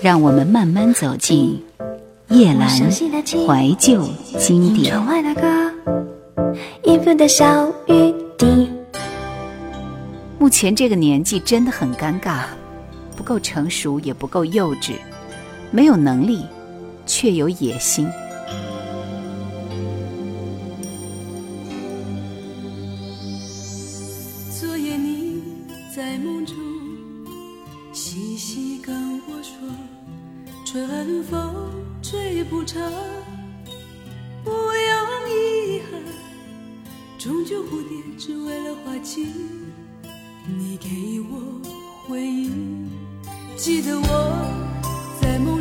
让我们慢慢走进叶阑怀旧经典。目前这个年纪真的很尴尬，不够成熟，也不够幼稚，没有能力，却有野心。终究蝴蝶只为了花期，你给我回忆，记得我在梦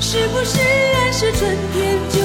是不是爱是春天？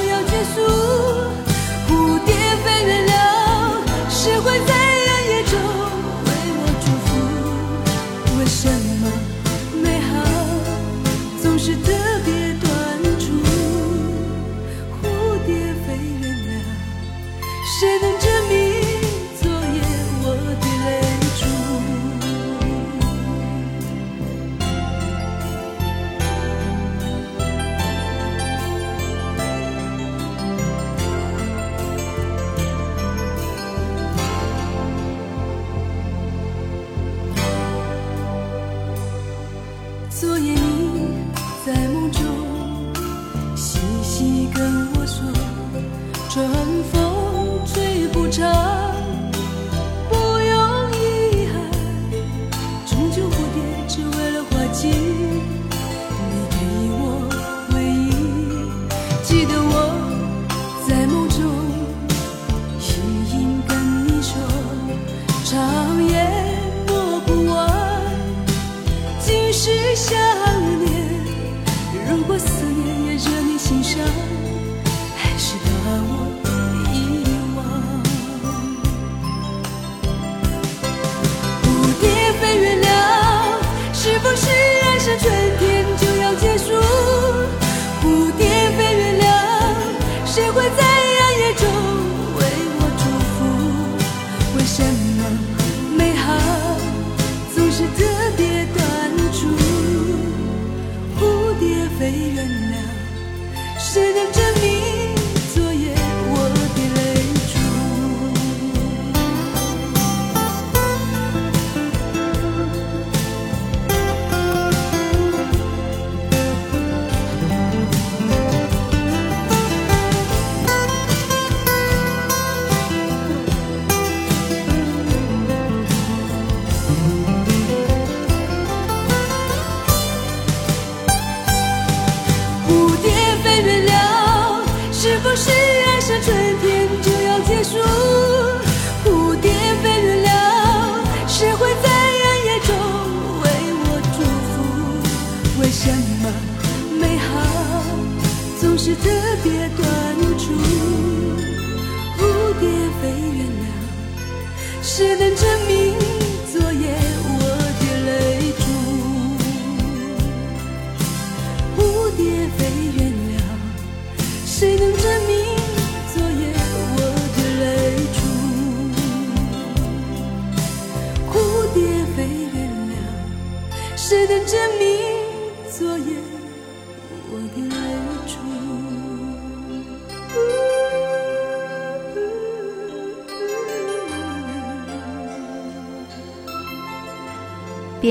跟我说，春风吹不长。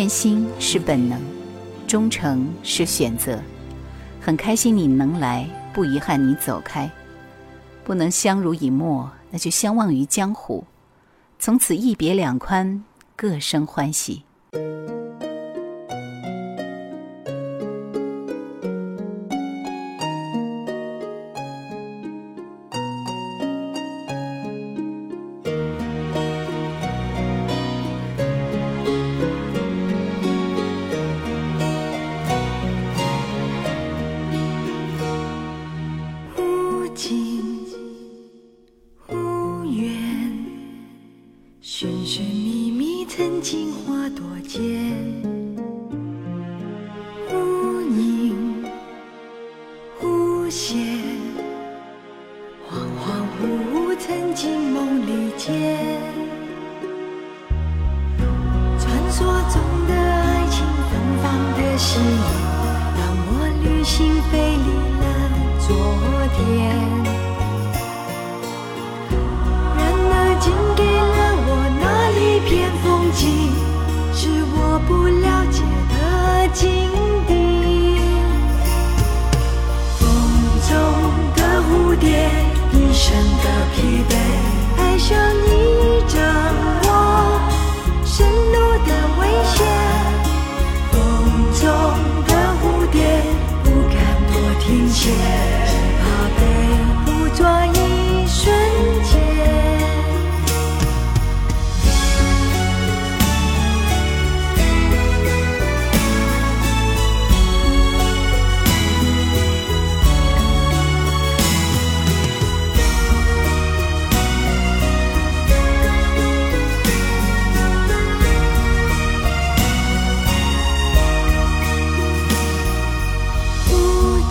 变心是本能，忠诚是选择。很开心你能来，不遗憾你走开。不能相濡以沫，那就相忘于江湖。从此一别两宽，各生欢喜。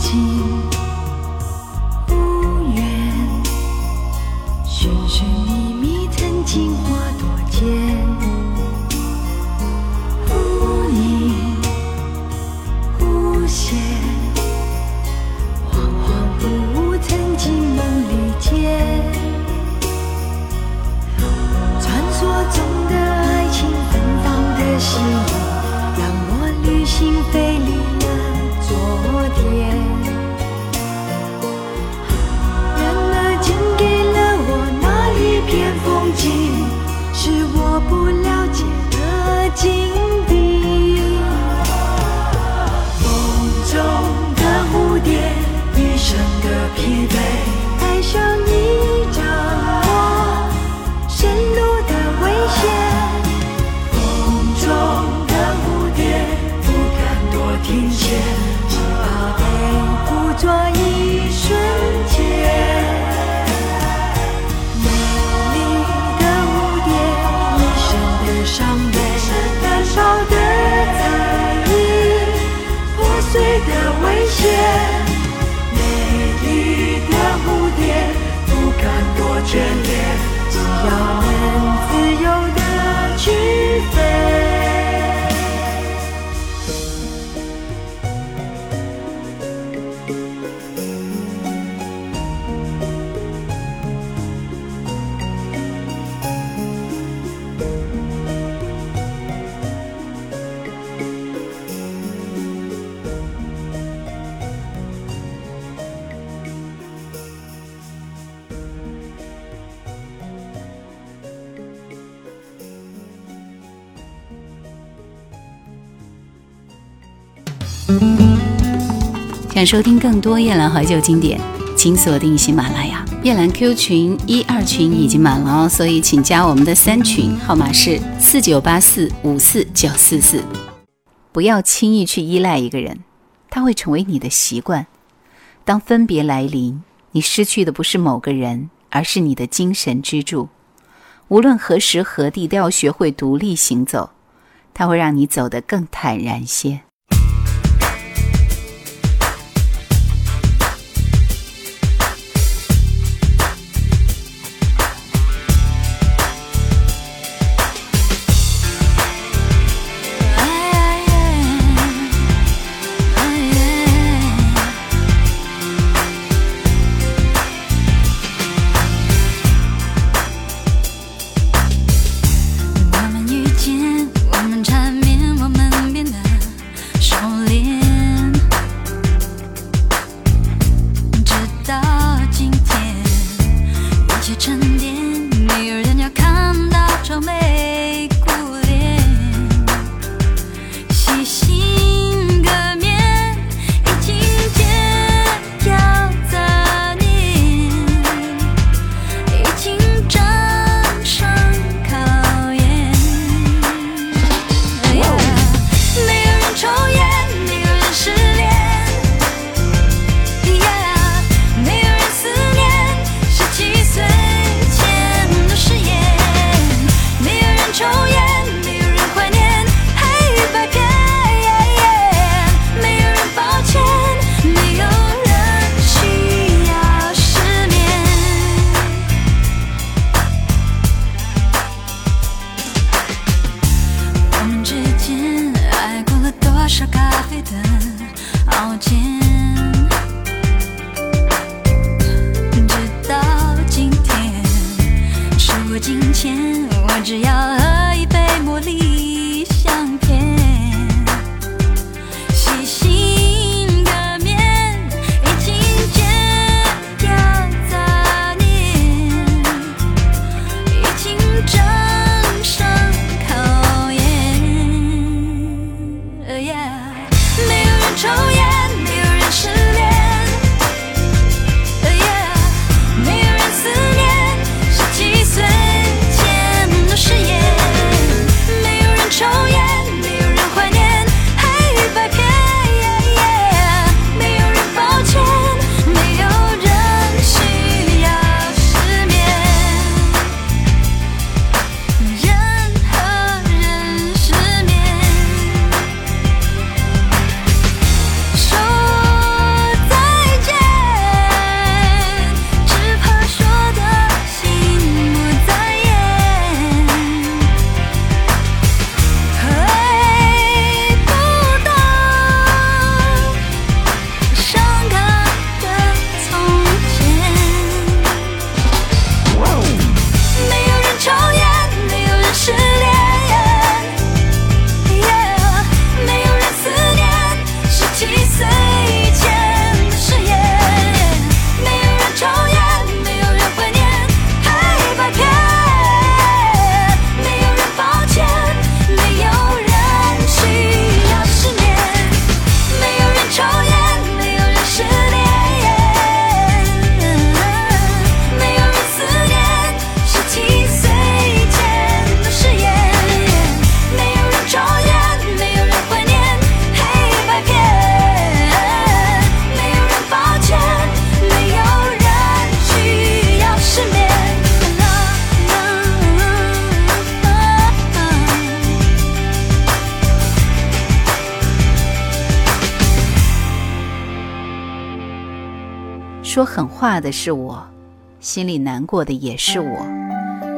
心想收听更多夜兰怀旧经典，请锁定喜马拉雅。夜兰 Q 群一二群已经满了哦，所以请加我们的三群，号码是四九八四五四九四四。不要轻易去依赖一个人，他会成为你的习惯。当分别来临，你失去的不是某个人，而是你的精神支柱。无论何时何地，都要学会独立行走，它会让你走得更坦然些。画的是我，心里难过的也是我，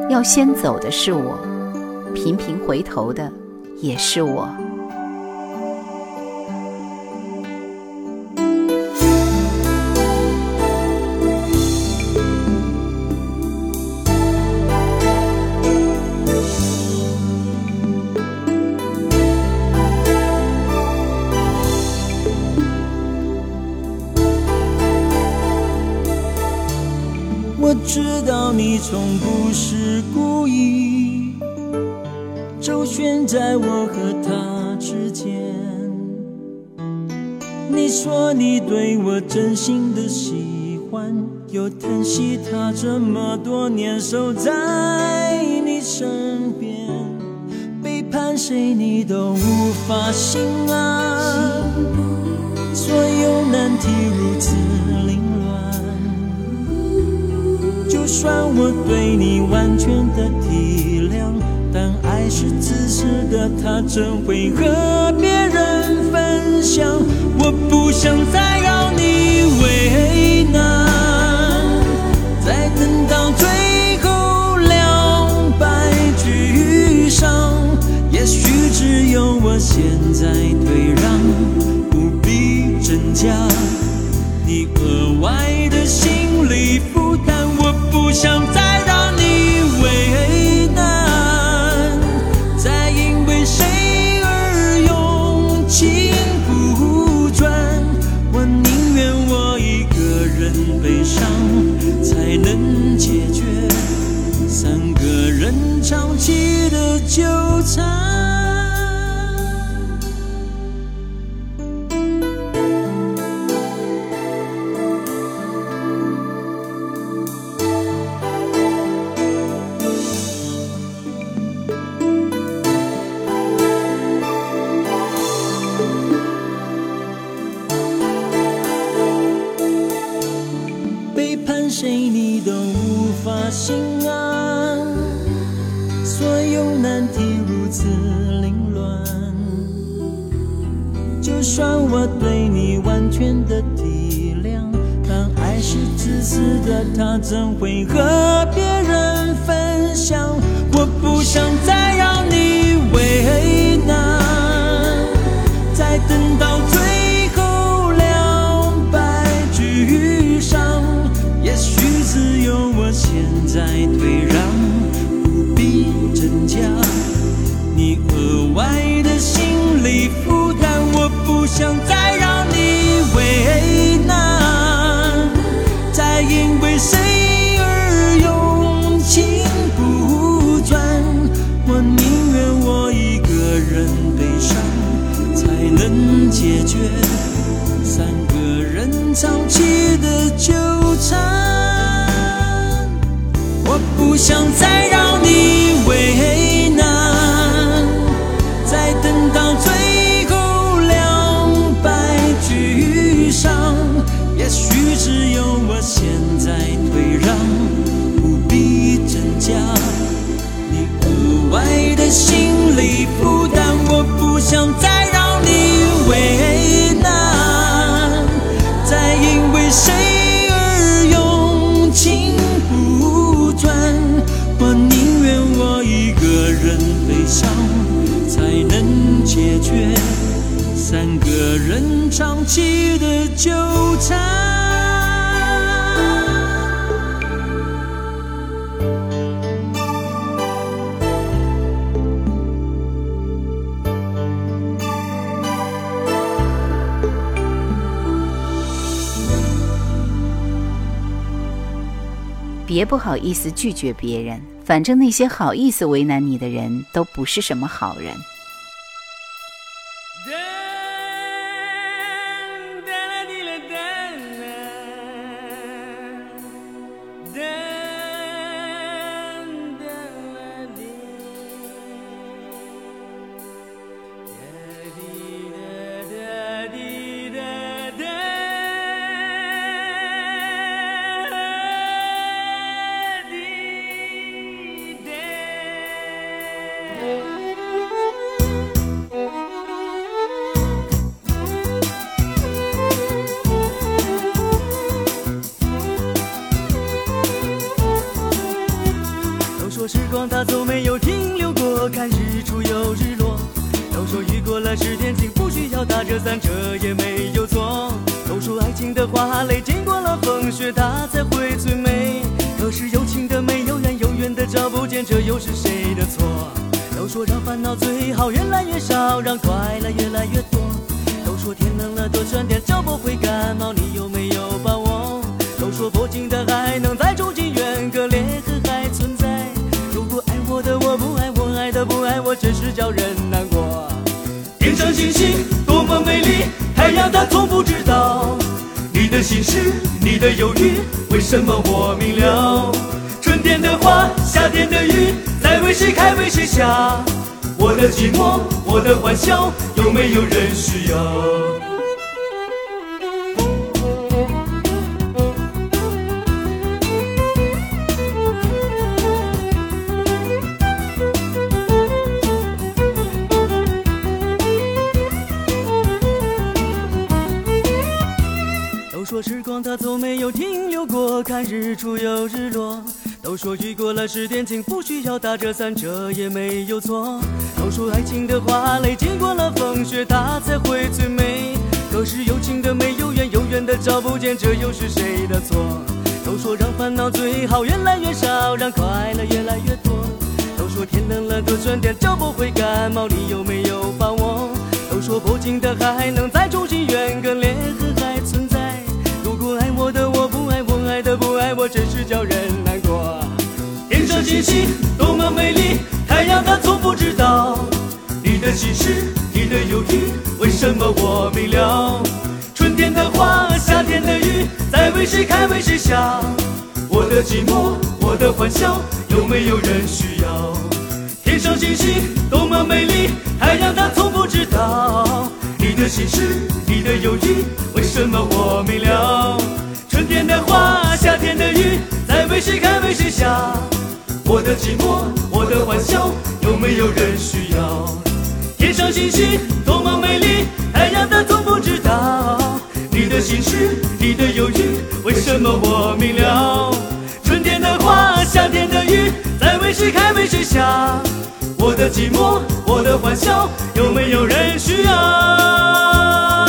要先走的是我，频频回头的也是我。从不是故意周旋在我和他之间。你说你对我真心的喜欢又疼惜他这么多年守在你身边背叛谁你都无法心安所有难题如此令算我对你完全的体谅，但爱是自私的，它怎会和别人分享？我不想再让你为难，再等到最后两败俱伤。也许只有我现在退让，不必挣扎，你额外。想再让你为难，再因为谁而用情不转。我宁愿我一个人悲伤，才能解决三个人长期别不好意思拒绝别人，反正那些好意思为难你的人都不是什么好人。这又是谁的错？都说让烦恼最好越来越少，让快乐越来越多。都说天冷了多穿点，就不会感冒，你有没有把握？都说不尽的爱能再住进远隔裂痕还存在。如果爱我的我不爱我，爱的不爱我，真是叫人难过。天上星星多么美丽，太阳它从不知道你的心事，你的忧郁，为什么我明了？春天的花，夏天的雨，在为谁开为谁下？我的寂寞，我的欢笑，有没有人需要？都说时光它从没有停留过，看日出又日落。都说雨过了十天晴，不需要打着伞，这也没有错。都说爱情的花蕾经过了风雪，它才会最美。可是有情的没有缘，有缘的找不见，这又是谁的错？都说让烦恼最好越来越少，让快乐越来越多。都说天冷了多穿点就不会感冒，你有没有把握？都说不尽的海能再重新圆个裂痕还存在。如果爱我的我不爱我，爱的不爱我，真是叫人难过。天上星星多么美丽，太阳它从不知道你的心事，你的忧郁，为什么我明了？春天的花，夏天的雨，在为谁开为谁下？我的寂寞，我的欢笑，有没有人需要？天上星星多么美丽，太阳它从不知道你的心事，你的忧郁，为什么我明了？春天的花，夏天的雨，在为谁开为谁下？我的寂寞，我的欢笑，有没有人需要？天上星星多么美丽，太阳它从不知道你的心事，你的忧郁，为什么我明了？春天的花，夏天的雨，在为谁开为谁下？我的寂寞，我的欢笑，有没有人需要？